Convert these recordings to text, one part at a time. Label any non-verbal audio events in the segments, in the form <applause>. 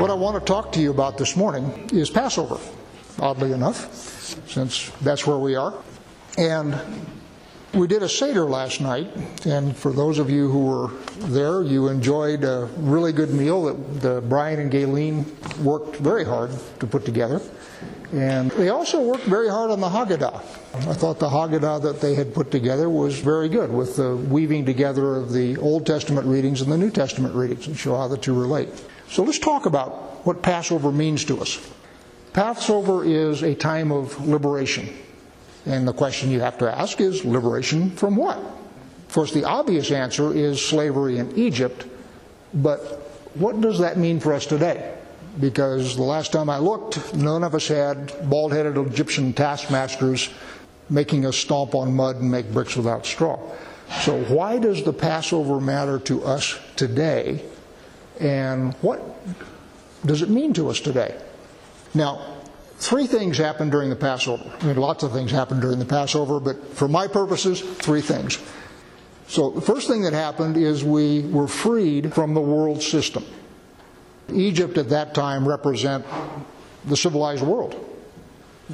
What I want to talk to you about this morning is Passover, oddly enough, since that's where we are. And we did a Seder last night, and for those of you who were there, you enjoyed a really good meal that the Brian and Gayleen worked very hard to put together. And they also worked very hard on the Haggadah. I thought the Haggadah that they had put together was very good with the weaving together of the Old Testament readings and the New Testament readings and show how the two relate. So let's talk about what Passover means to us. Passover is a time of liberation. And the question you have to ask is liberation from what? Of course, the obvious answer is slavery in Egypt, but what does that mean for us today? Because the last time I looked, none of us had bald headed Egyptian taskmasters making us stomp on mud and make bricks without straw. So, why does the Passover matter to us today? And what does it mean to us today? Now, three things happened during the Passover. I mean, lots of things happened during the Passover, but for my purposes, three things. So, the first thing that happened is we were freed from the world system. Egypt at that time represent the civilized world,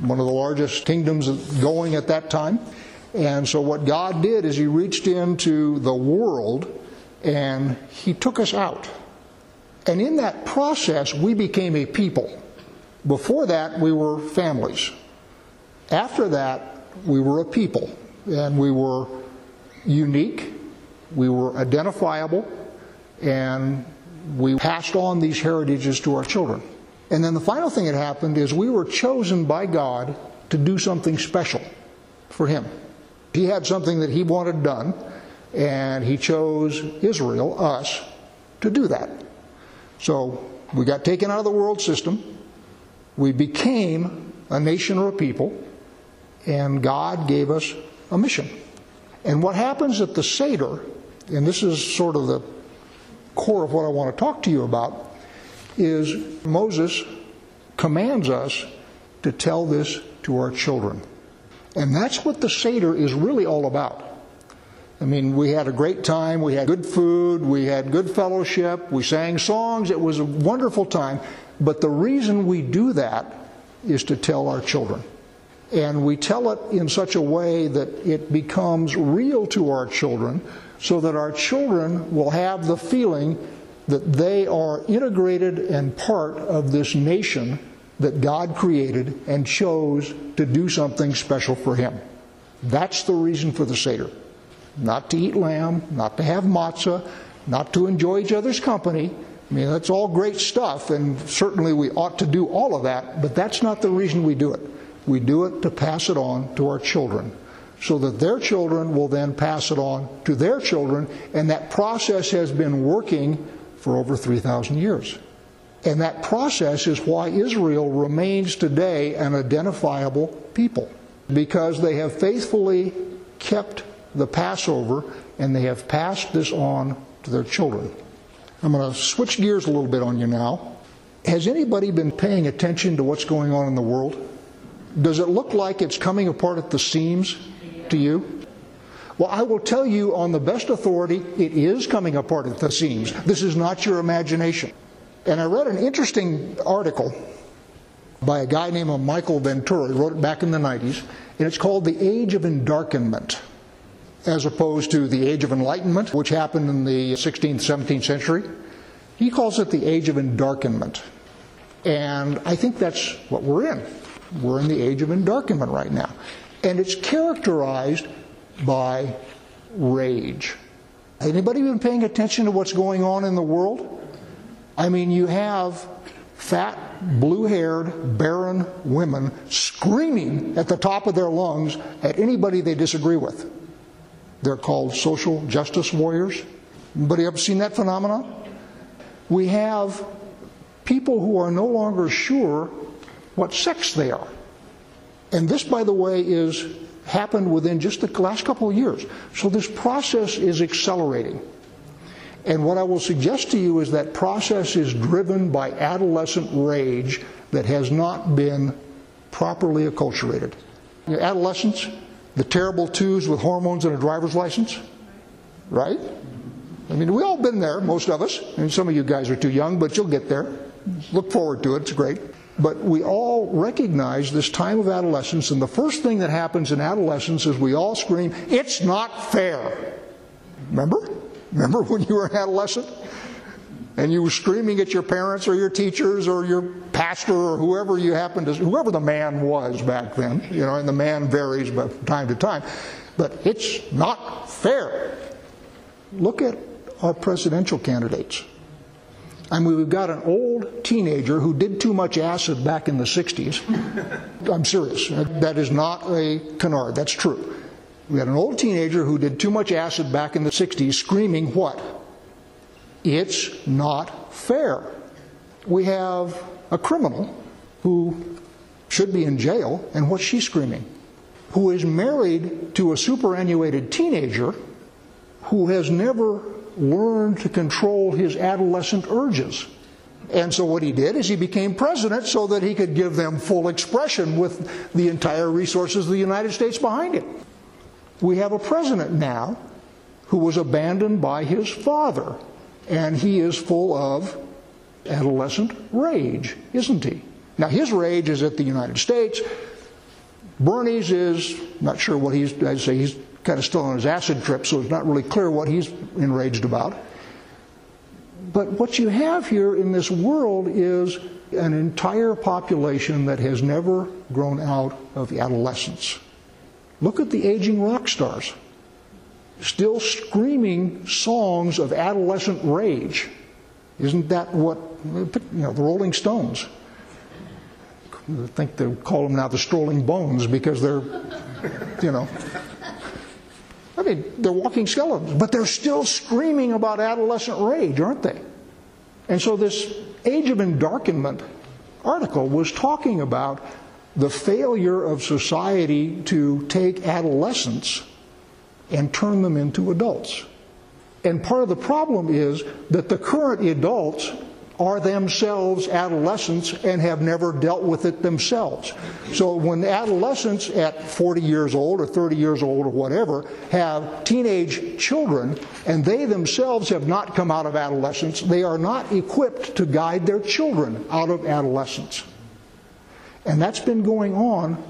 one of the largest kingdoms going at that time. And so, what God did is He reached into the world and He took us out. And in that process, we became a people. Before that, we were families. After that, we were a people. And we were unique, we were identifiable, and we passed on these heritages to our children. And then the final thing that happened is we were chosen by God to do something special for Him. He had something that He wanted done, and He chose Israel, us, to do that. So we got taken out of the world system. We became a nation or a people, and God gave us a mission. And what happens at the Seder, and this is sort of the core of what I want to talk to you about, is Moses commands us to tell this to our children. And that's what the Seder is really all about. I mean, we had a great time. We had good food. We had good fellowship. We sang songs. It was a wonderful time. But the reason we do that is to tell our children. And we tell it in such a way that it becomes real to our children so that our children will have the feeling that they are integrated and part of this nation that God created and chose to do something special for Him. That's the reason for the Seder. Not to eat lamb, not to have matzah, not to enjoy each other's company. I mean, that's all great stuff, and certainly we ought to do all of that, but that's not the reason we do it. We do it to pass it on to our children so that their children will then pass it on to their children, and that process has been working for over 3,000 years. And that process is why Israel remains today an identifiable people, because they have faithfully kept the Passover and they have passed this on to their children. I'm going to switch gears a little bit on you now. Has anybody been paying attention to what's going on in the world? Does it look like it's coming apart at the seams to you? Well, I will tell you on the best authority, it is coming apart at the seams. This is not your imagination. And I read an interesting article by a guy named Michael Ventura. He wrote it back in the 90s, and it's called The Age of Endarkenment, as opposed to the Age of Enlightenment, which happened in the 16th, 17th century. He calls it the Age of Endarkenment. And I think that's what we're in. We're in the Age of Endarkenment right now. And it's characterized by rage. Anybody been paying attention to what's going on in the world? I mean, you have fat, blue haired, barren women screaming at the top of their lungs at anybody they disagree with. They're called social justice warriors. Anybody ever seen that phenomenon? We have people who are no longer sure what sex they are. And this, by the way, is happened within just the last couple of years. So this process is accelerating. And what I will suggest to you is that process is driven by adolescent rage that has not been properly acculturated. Adolescents, the terrible twos with hormones and a driver's license, right? I mean, we've all been there, most of us. And some of you guys are too young, but you'll get there. look forward to it, it's great. But we all recognize this time of adolescence, and the first thing that happens in adolescence is we all scream, It's not fair. Remember? Remember <laughs> when you were an adolescent? And you were screaming at your parents or your teachers or your pastor or whoever you happened to, whoever the man was back then, you know, and the man varies from time to time. But it's not fair. Look at our presidential candidates. I mean, we've got an old teenager who did too much acid back in the 60s. <laughs> I'm serious. That is not a canard. That's true. We had an old teenager who did too much acid back in the 60s screaming what? It's not fair. We have a criminal who should be in jail, and what's she screaming? Who is married to a superannuated teenager who has never learned to control his adolescent urges. And so what he did is he became president so that he could give them full expression with the entire resources of the United States behind him. We have a president now who was abandoned by his father, and he is full of adolescent rage, isn't he? Now, his rage is at the United States. Bernie's is, not sure what he's, I'd say he's kind of still on his acid trip, so it's not really clear what he's enraged about. But what you have here in this world is an entire population that has never grown out of adolescence. Look at the aging rock stars, still screaming songs of adolescent rage. Isn't that what, you know, the Rolling Stones? I think they call them now the Strolling Bones because they're, you know, I mean, they're walking skeletons, but they're still screaming about adolescent rage, aren't they? And so this Age of Endarkenment article was talking about the failure of society to take adolescents and turn them into adults. And part of the problem is that the current adults are themselves adolescents and have never dealt with it themselves. So when adolescents at 40 years old or 30 years old or whatever have teenage children and they themselves have not come out of adolescence, they are not equipped to guide their children out of adolescence. And that's been going on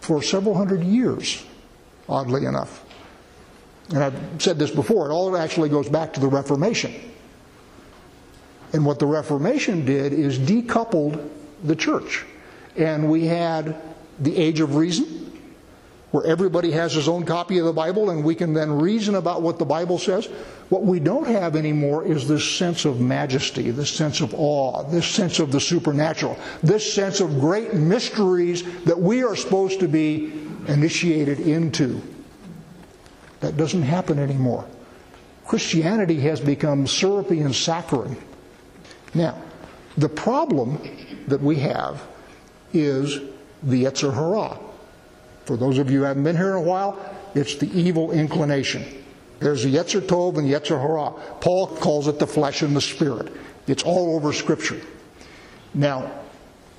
for several hundred years, oddly enough. And I've said this before, it all actually goes back to the Reformation. And what the Reformation did is decoupled the church. And we had the age of reason, where everybody has his own copy of the Bible and we can then reason about what the Bible says. What we don't have anymore is this sense of majesty, this sense of awe, this sense of the supernatural, this sense of great mysteries that we are supposed to be initiated into. That doesn't happen anymore. Christianity has become syrupy and saccharine. Now, the problem that we have is the Yetzer Hara. For those of you who haven't been here in a while, it's the evil inclination. There's the Yetzer Tov and the Yetzer Hara. Paul calls it the flesh and the spirit. It's all over Scripture. Now,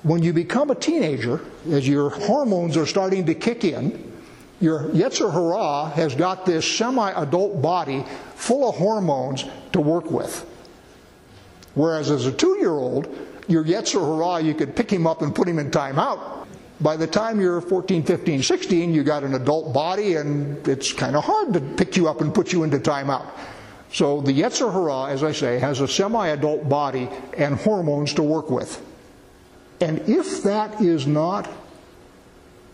when you become a teenager, as your hormones are starting to kick in, your Yetzer Hara has got this semi adult body full of hormones to work with. Whereas as a two year old, your Yetzer Hara, you could pick him up and put him in timeout. By the time you're 14, 15, 16, you got an adult body, and it's kind of hard to pick you up and put you into timeout. So the Yetzer Hara, as I say, has a semi adult body and hormones to work with. And if that is not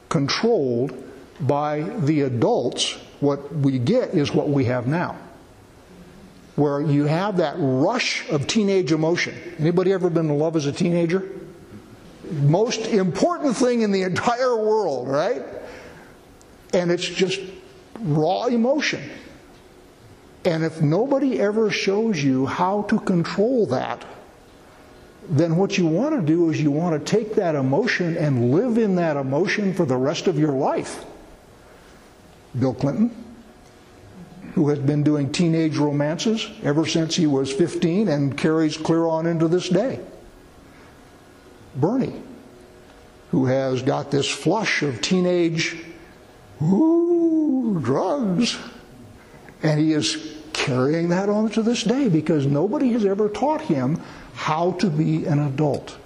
controlled by the adults, what we get is what we have now where you have that rush of teenage emotion. Anybody ever been in love as a teenager? Most important thing in the entire world, right? And it's just raw emotion. And if nobody ever shows you how to control that, then what you want to do is you want to take that emotion and live in that emotion for the rest of your life. Bill Clinton, who has been doing teenage romances ever since he was 15 and carries clear on into this day. Bernie, who has got this flush of teenage, ooh, drugs. And he is carrying that on to this day because nobody has ever taught him how to be an adult.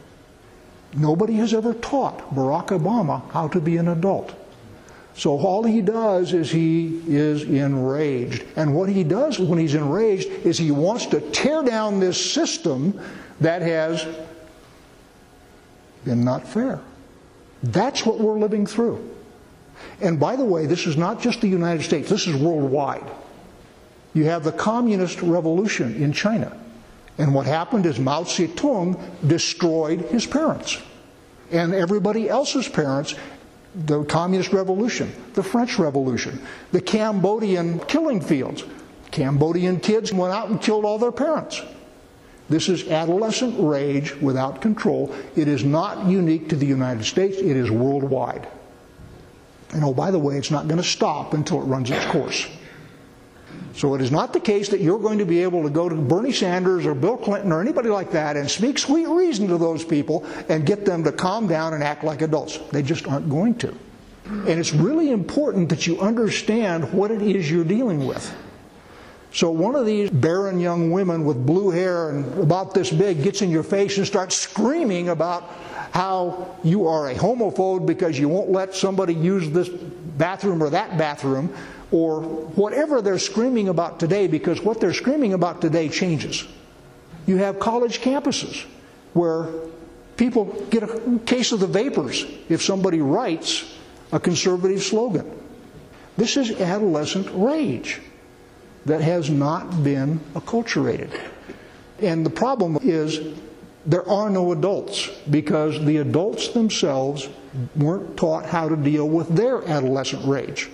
Nobody has ever taught Barack Obama how to be an adult. So all he does is he is enraged. And what he does when he's enraged is he wants to tear down this system that has been not fair. That's what we're living through. And by the way, this is not just the United States, this is worldwide. You have the communist revolution in China. And what happened is Mao Zedong destroyed his parents and everybody else's parents. The communist revolution, the French Revolution, the Cambodian killing fields. Cambodian kids went out and killed all their parents. This is adolescent rage without control. It is not unique to the United States, it is worldwide. And oh, by the way, it's not going to stop until it runs its course. So it is not the case that you're going to be able to go to Bernie Sanders or Bill Clinton or anybody like that and speak sweet reason to those people and get them to calm down and act like adults. They just aren't going to. And it's really important that you understand what it is you're dealing with. So one of these barren young women with blue hair and about this big gets in your face and starts screaming about how you are a homophobe because you won't let somebody use this bathroom or that bathroom or whatever they're screaming about today because what they're screaming about today changes. You have college campuses where people get a case of the vapors if somebody writes a conservative slogan. This is adolescent rage that has not been acculturated. And the problem is there are no adults because the adults themselves weren't taught how to deal with their adolescent rage.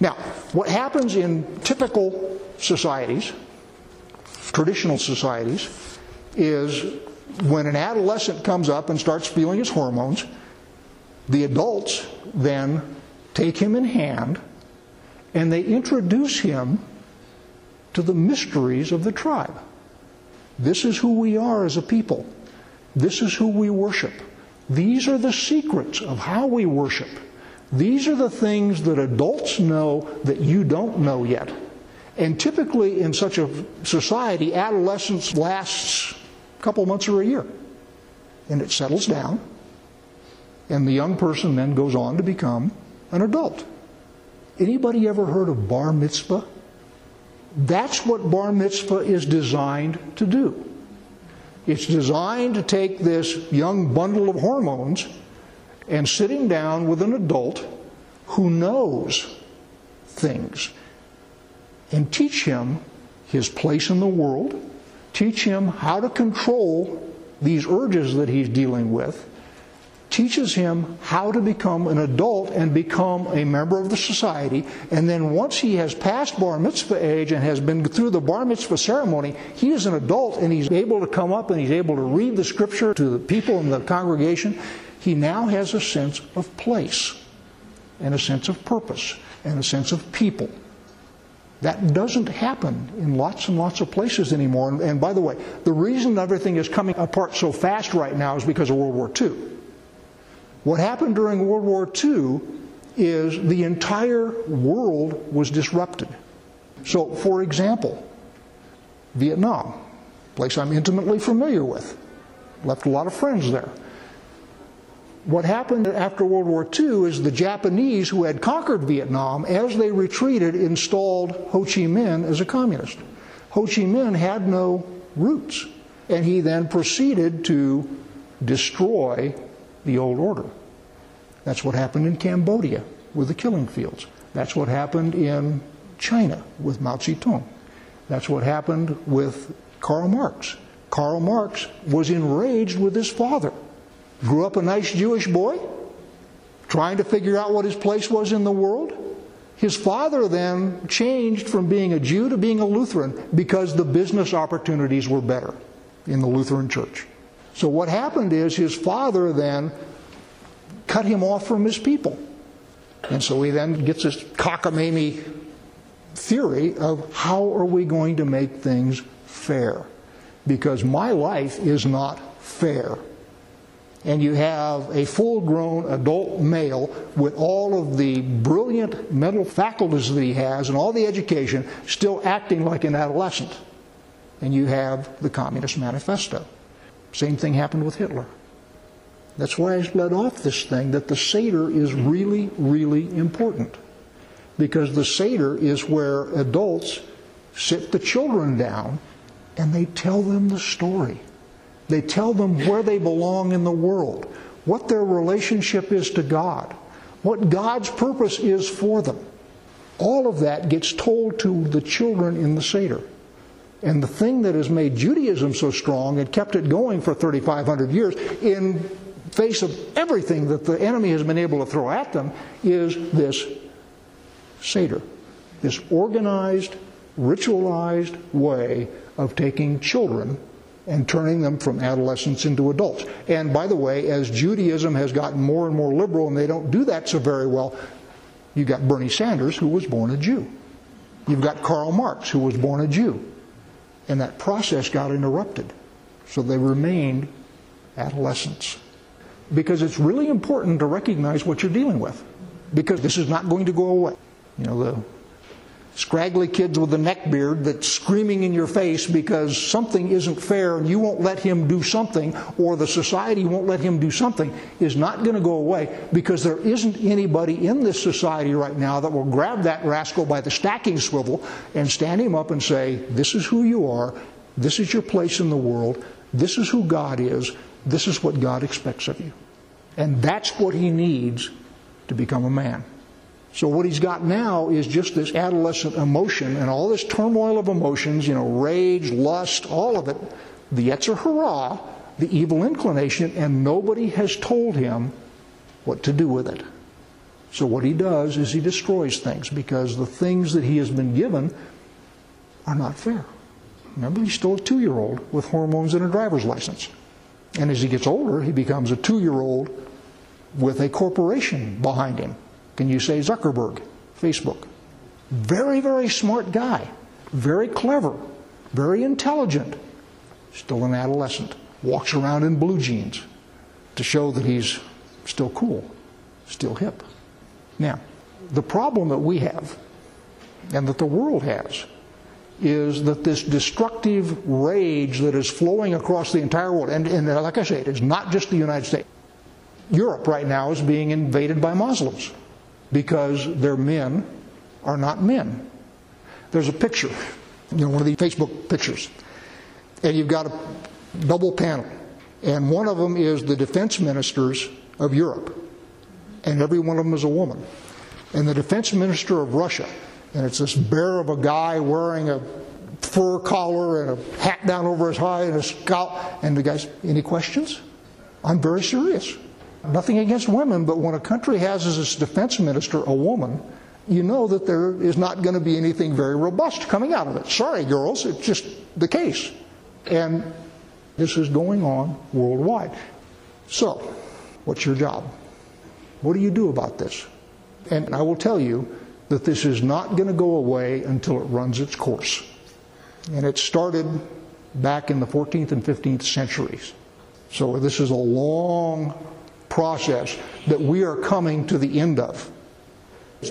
Now, what happens in typical societies, traditional societies, is when an adolescent comes up and starts feeling his hormones, the adults then take him in hand and they introduce him to the mysteries of the tribe. This is who we are as a people. This is who we worship. These are the secrets of how we worship. These are the things that adults know that you don't know yet. And typically in such a society, adolescence lasts a couple months or a year. And it settles down. And the young person then goes on to become an adult. Anybody ever heard of bar mitzvah? That's what bar mitzvah is designed to do. It's designed to take this young bundle of hormones and sitting down with an adult who knows things and teach him his place in the world, teach him how to control these urges that he's dealing with, teaches him how to become an adult and become a member of the society. And then once he has passed bar mitzvah age and has been through the bar mitzvah ceremony, he is an adult and he's able to come up and he's able to read the scripture to the people in the congregation he now has a sense of place and a sense of purpose and a sense of people. That doesn't happen in lots and lots of places anymore. And, and, by the way, the reason everything is coming apart so fast right now is because of World War II. What happened during World War II is the entire world was disrupted. So, for example, Vietnam, place I'm intimately familiar with, left a lot of friends there what happened after World War II is the Japanese who had conquered Vietnam, as they retreated, installed Ho Chi Minh as a communist. Ho Chi Minh had no roots, and he then proceeded to destroy the old order. That's what happened in Cambodia with the killing fields. That's what happened in China with Mao Zedong. That's what happened with Karl Marx. Karl Marx was enraged with his father Grew up a nice Jewish boy, trying to figure out what his place was in the world. His father then changed from being a Jew to being a Lutheran because the business opportunities were better in the Lutheran church. So what happened is his father then cut him off from his people. And so he then gets this cockamamie theory of how are we going to make things fair? Because my life is not fair and you have a full grown adult male with all of the brilliant mental faculties that he has and all the education still acting like an adolescent. And you have the Communist Manifesto. Same thing happened with Hitler. That's why I led off this thing that the Seder is really, really important. Because the Seder is where adults sit the children down and they tell them the story. They tell them where they belong in the world, what their relationship is to God, what God's purpose is for them. All of that gets told to the children in the Seder. And the thing that has made Judaism so strong and kept it going for 3,500 years, in face of everything that the enemy has been able to throw at them, is this Seder, this organized, ritualized way of taking children and turning them from adolescents into adults. And by the way, as Judaism has gotten more and more liberal and they don't do that so very well, you've got Bernie Sanders, who was born a Jew. You've got Karl Marx, who was born a Jew. And that process got interrupted. So they remained adolescents. Because it's really important to recognize what you're dealing with. Because this is not going to go away. You know, the scraggly kids with a neck beard that's screaming in your face because something isn't fair and you won't let him do something or the society won't let him do something is not going to go away because there isn't anybody in this society right now that will grab that rascal by the stacking swivel and stand him up and say, This is who you are, this is your place in the world, this is who God is, this is what God expects of you. And that's what he needs to become a man. So what he's got now is just this adolescent emotion and all this turmoil of emotions, you know, rage, lust, all of it, the Yetzer Hara, the evil inclination, and nobody has told him what to do with it. So what he does is he destroys things because the things that he has been given are not fair. Remember, he's still a two year old with hormones and a driver's license. And as he gets older, he becomes a two year old with a corporation behind him can you say Zuckerberg, Facebook? Very, very smart guy, very clever, very intelligent, still an adolescent, walks around in blue jeans to show that he's still cool, still hip. Now, the problem that we have and that the world has is that this destructive rage that is flowing across the entire world, and, and like I say, it is not just the United States. Europe right now is being invaded by Muslims because their men are not men. There's a picture, you know, one of the Facebook pictures, and you've got a double panel, and one of them is the defense ministers of Europe, and every one of them is a woman. And the defense minister of Russia, and it's this bear of a guy wearing a fur collar and a hat down over his head and a scalp. And the guy's, any questions? I'm very serious. Nothing against women, but when a country has as its defense minister a woman, you know that there is not going to be anything very robust coming out of it. Sorry, girls, it's just the case. And this is going on worldwide. So, what's your job? What do you do about this? And I will tell you that this is not going to go away until it runs its course. And it started back in the 14th and 15th centuries. So this is a long process that we are coming to the end of.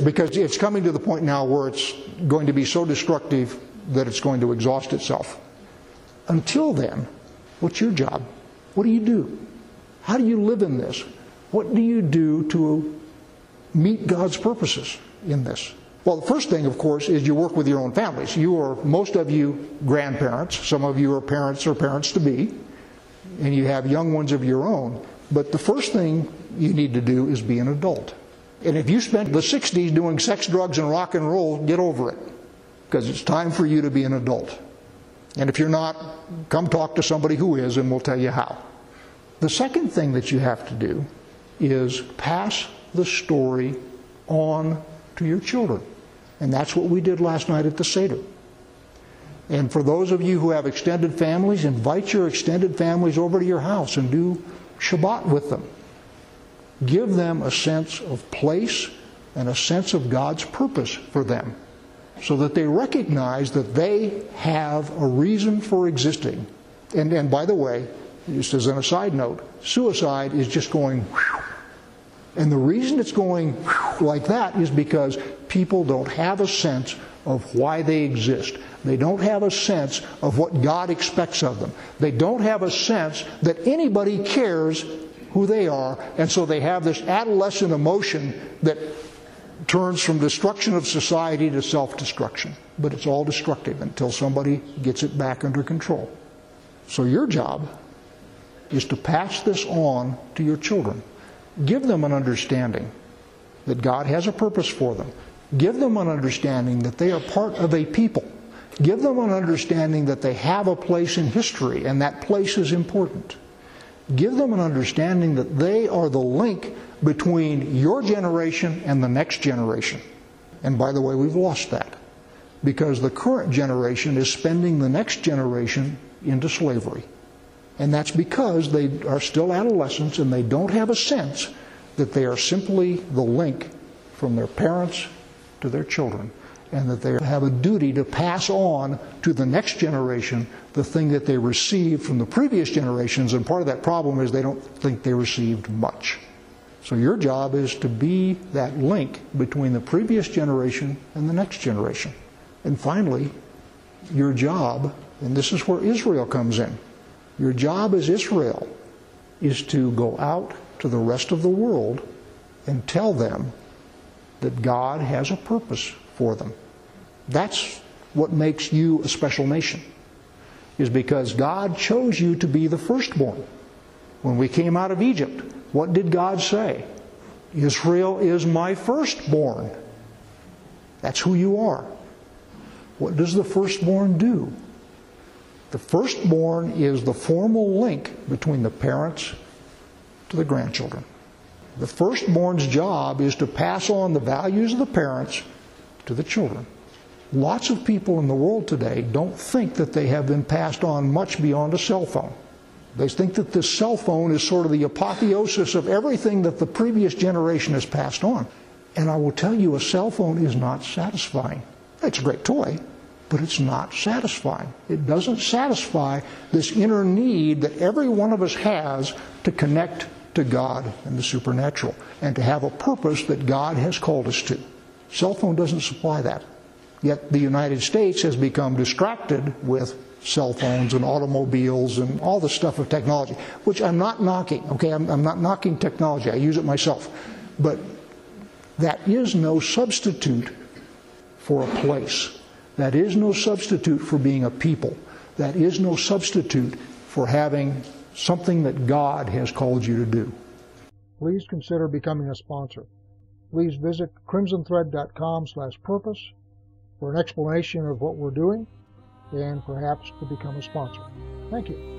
Because it's coming to the point now where it's going to be so destructive that it's going to exhaust itself. Until then, what's your job? What do you do? How do you live in this? What do you do to meet God's purposes in this? Well, the first thing, of course, is you work with your own families. You are, most of you, grandparents. Some of you are parents or parents to be. And you have young ones of your own. But the first thing you need to do is be an adult. And if you spent the 60s doing sex, drugs, and rock and roll, get over it. Because it's time for you to be an adult. And if you're not, come talk to somebody who is, and we'll tell you how. The second thing that you have to do is pass the story on to your children. And that's what we did last night at the Seder. And for those of you who have extended families, invite your extended families over to your house and do Shabbat with them. Give them a sense of place and a sense of God's purpose for them so that they recognize that they have a reason for existing. And, and by the way, just as an aside note, suicide is just going whew. And the reason it's going like that is because people don't have a sense of why they exist. They don't have a sense of what God expects of them. They don't have a sense that anybody cares who they are, and so they have this adolescent emotion that turns from destruction of society to self destruction. But it's all destructive until somebody gets it back under control. So your job is to pass this on to your children. Give them an understanding that God has a purpose for them. Give them an understanding that they are part of a people. Give them an understanding that they have a place in history and that place is important. Give them an understanding that they are the link between your generation and the next generation. And by the way, we've lost that because the current generation is spending the next generation into slavery. And that's because they are still adolescents and they don't have a sense that they are simply the link from their parents to their children and that they have a duty to pass on to the next generation the thing that they received from the previous generations. And part of that problem is they don't think they received much. So your job is to be that link between the previous generation and the next generation. And finally, your job, and this is where Israel comes in, your job as Israel is to go out to the rest of the world and tell them that God has a purpose for them. That's what makes you a special nation, is because God chose you to be the firstborn. When we came out of Egypt, what did God say? Israel is my firstborn. That's who you are. What does the firstborn do? The firstborn is the formal link between the parents to the grandchildren. The firstborn's job is to pass on the values of the parents to the children. Lots of people in the world today don't think that they have been passed on much beyond a cell phone. They think that this cell phone is sort of the apotheosis of everything that the previous generation has passed on. And I will tell you, a cell phone is not satisfying. It's a great toy, but it's not satisfying. It doesn't satisfy this inner need that every one of us has to connect to God and the supernatural and to have a purpose that God has called us to. Cell phone doesn't supply that. Yet the United States has become distracted with cell phones and automobiles and all the stuff of technology, which I'm not knocking, okay? I'm, I'm not knocking technology, I use it myself. But that is no substitute for a place. That is no substitute for being a people. That is no substitute for having something that God has called you to do. Please consider becoming a sponsor. Please visit crimsonthread.com slash purpose for an explanation of what we're doing and perhaps to become a sponsor. Thank you.